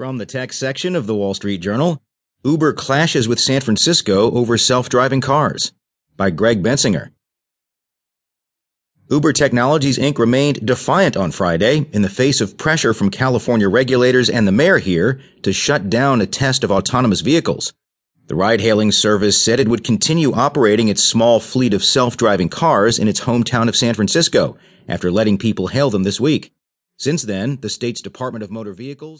From the tech section of the Wall Street Journal, Uber clashes with San Francisco over self-driving cars by Greg Bensinger. Uber Technologies Inc. remained defiant on Friday in the face of pressure from California regulators and the mayor here to shut down a test of autonomous vehicles. The ride hailing service said it would continue operating its small fleet of self driving cars in its hometown of San Francisco after letting people hail them this week. Since then, the state's Department of Motor Vehicles